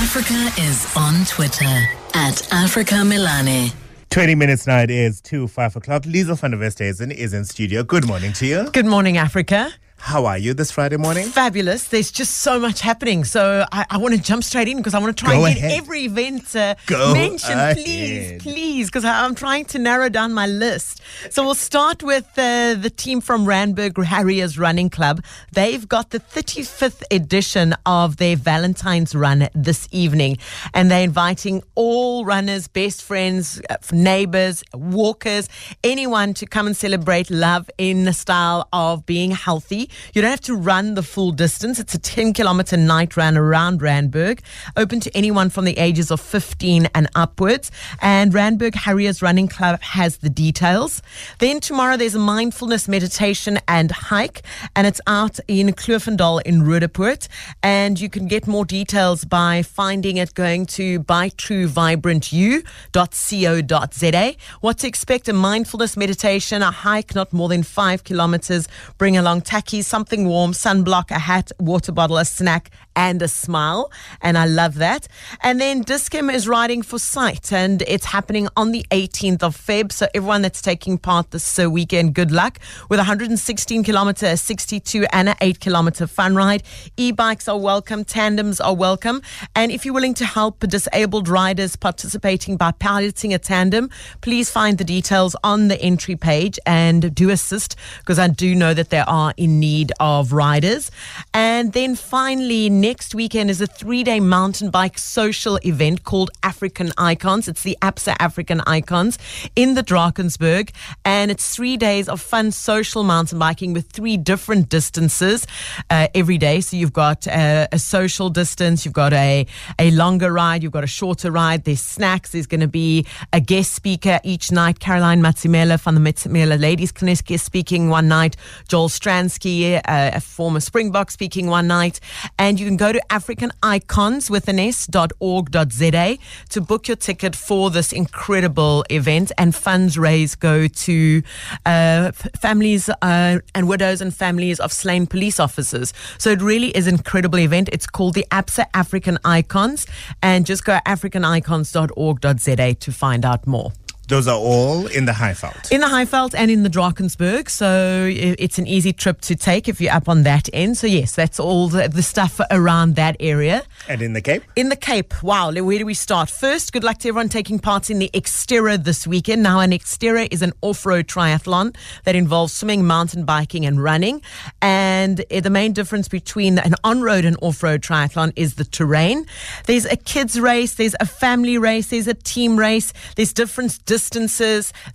Africa is on Twitter at Africa Melane. 20 minutes now it is 2 5 o'clock. Liezel van der Westhuizen is in studio. Good morning to you. Good morning, Africa. How are you this Friday morning? Fabulous. There's just so much happening. So I, I want to jump straight in because I want to try Go and get ahead. every event uh, mentioned, ahead. please, please, because I'm trying to narrow down my list. So we'll start with uh, the team from Randburg Harriers Running Club. They've got the 35th edition of their Valentine's Run this evening, and they're inviting all runners, best friends, uh, neighbors, walkers, anyone to come and celebrate love in the style of being healthy. You don't have to run the full distance. It's a 10 kilometer night run around Randburg, open to anyone from the ages of 15 and upwards. And Randburg Harriers Running Club has the details. Then tomorrow there's a mindfulness meditation and hike, and it's out in Kloofendal in Roodepoort. And you can get more details by finding it going to bytruevibrantyou.co.za. What to expect a mindfulness meditation, a hike not more than five kilometers. Bring along something warm, sunblock, a hat, water bottle, a snack, and a smile. And I love that. And then Discam is riding for sight, and it's happening on the 18th of Feb. So everyone that's taking part this uh, weekend, good luck with 116 kilometer, 62, and an 8 kilometer fun ride. E-bikes are welcome, tandems are welcome, and if you're willing to help disabled riders participating by piloting a tandem, please find the details on the entry page and do assist because I do know that they are in need of riders. And then finally, next weekend is a three-day mountain bike social event called African Icons. It's the APSA African Icons in the Drakensberg, and it's three days of fun social mountain biking with three different distances uh, every day. So you've got uh, a social distance, you've got a a longer ride, you've got a shorter ride. There's snacks. There's going to be a guest speaker each night. Caroline Matsimela from the Matsimela Ladies Clinic is speaking one night. Joel Stransky, uh, a former Springbok, speaking one night. And you can go to African Icons with an S.org.za to book your ticket for this incredible event. And funds raised go to uh, families uh, and widows and families of slain police officers. So it really is an incredible event. It's called the APSA African Icons. And just go africanicons.org.za to find out more. Those are all in the Highveld. In the Highveld and in the Drakensberg. So it's an easy trip to take if you're up on that end. So, yes, that's all the, the stuff around that area. And in the Cape? In the Cape, wow, where do we start? First, good luck to everyone taking part in the Xterra this weekend. Now, an Xterra is an off road triathlon that involves swimming, mountain biking, and running. And uh, the main difference between an on road and off road triathlon is the terrain. There's a kids' race, there's a family race, there's a team race, there's different distances.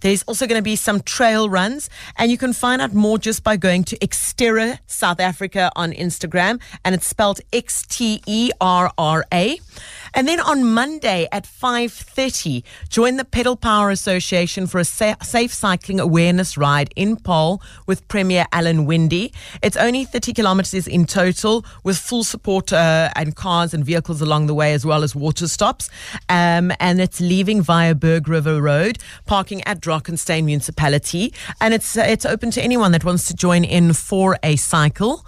There's also going to be some trail runs. And you can find out more just by going to Xterra South Africa on Instagram. And it's spelled X T E R R A. And then on Monday at 5.30, join the Pedal Power Association for a sa- safe cycling awareness ride in Paarl with Premier Alan Winde. It's only 30 kilometers in total with full support uh, and cars and vehicles along the way as well as water stops. Um, and it's leaving via Berg River Road, parking at Drakenstein Municipality. And it's, uh, it's open to anyone that wants to join in for a cycle.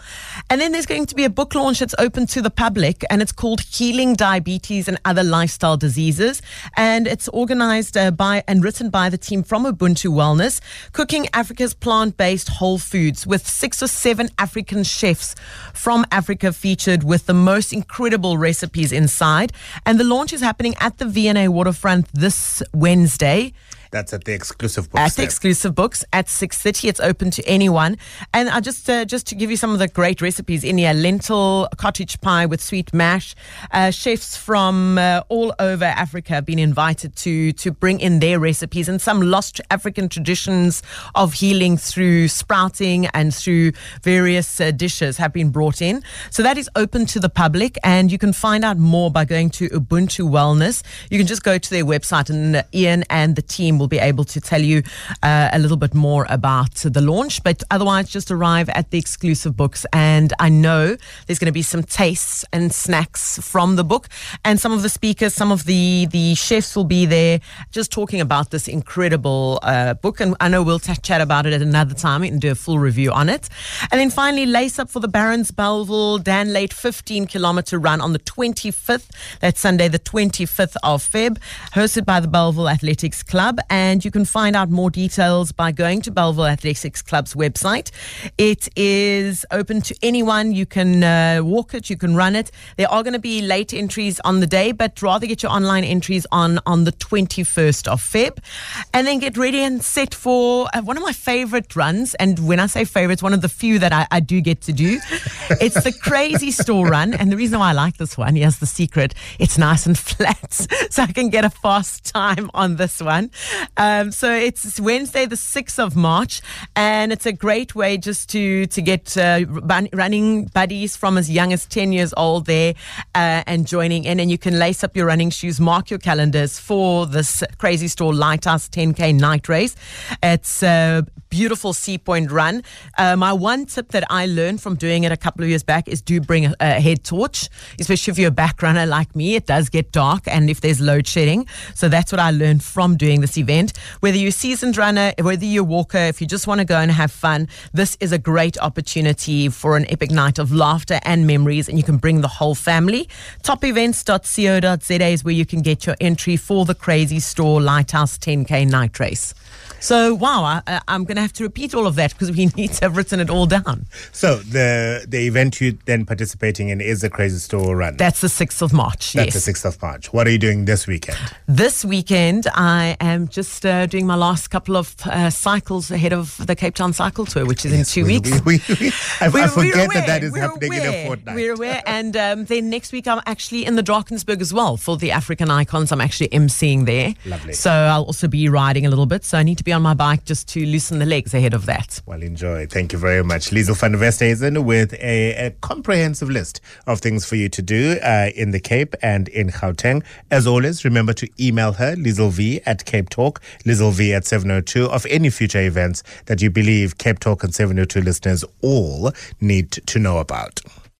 And then there's going to be a book launch that's open to the public and it's called Healing Diabetes and Other Lifestyle Diseases. And it's organized uh, by and written by the team from Ubuntu Wellness, cooking Africa's plant based whole foods with six or seven African chefs from Africa featured with the most incredible recipes inside. And the launch is happening at the V&A waterfront this Wednesday That's at the exclusive books. at the exclusive books at 6.30 it's open to anyone. And i just uh, just to give you some of the great recipes in here lentil cottage pie with sweet mash. Uh, chefs from uh, all over africa have been invited to to bring in their recipes and some lost african traditions of healing through sprouting and through various uh, dishes have been brought in. So that is open to the public and you can find out more by going to ubuntu wellness. You can just go to their website and uh, ian and the team will be able to tell you uh, a little bit more about the launch. But otherwise, just arrive at the exclusive books. And I know there's going to be some tastes and snacks from the book. And some of the speakers, some of the, the chefs will be there just talking about this incredible uh, book. And I know we'll t- chat about it at another time and do a full review on it. And then finally, lace up for the Barons Bellville Dan Late 15 kilometer run on the 25th. That's Sunday, the 25th of Feb, hosted by the Bellville Athletics Club. And you can find out more details by going to Bellville Athletics Club's website. It is open to anyone. You can uh, walk it, you can run it. There are going to be late entries on the day, but rather get your online entries on on the 21st of Feb. And then get ready and set for uh, one of my favorite runs. And when I say favorite, it's one of the few that I, I do get to do. It's the Crazy Store Run. And the reason why I like this one, here's the secret it's nice and flat. so I can get a fast time on this one. Um, so it's Wednesday, the 6th of March. And it's a great way just to, to get uh, run, running buddies from as young as 10 years old there uh, and joining in. And you can lace up your running shoes, mark your calendars for this Crazy Store Lighthouse 10K night race. It's a beautiful Sea Point run. Uh, my one tip that I learned from doing it a couple of years back is do bring a, a head torch, especially if you're a back runner like me. It does get dark and if there's load shedding. So that's what I learned from doing this event. Whether you're a seasoned runner, whether you're a walker, if you just want to go and have fun, this is a great opportunity for an epic night of laughter and memories, and you can bring the whole family. Topevents.co.za is where you can get your entry for the Crazy Store Lighthouse 10K night race. So, wow, I, am going to have to repeat all of that because we need to have written it all down. So, the the event you're then participating in is the Crazy Store Run? That's the 6th of March, That's yes. the 6th of March. What are you doing this weekend? This weekend, I am just uh, doing my last couple of uh, cycles ahead of the Cape Town Cycle Tour, which is Yes, in two we- weeks. we- we- I, I forget that that is aware, we're happening in a aware, fortnight. We're aware. And um, then next week, I'm actually in the Drakensberg as well for the African Icons. I'm actually emceeing there. Lovely. So I'll also be riding a little bit. So I need to be on my bike just to loosen the legs ahead of that. Well, enjoy. Thank you very much. Liezel van der Westhuizen with a, a comprehensive list of things for you to do uh, in the Cape and in Gauteng. As always, remember to email her, Liezel V at Cape Talk, Liezel V at 702, of any future events that you believe Cape Talk and 702 listeners all need to know about.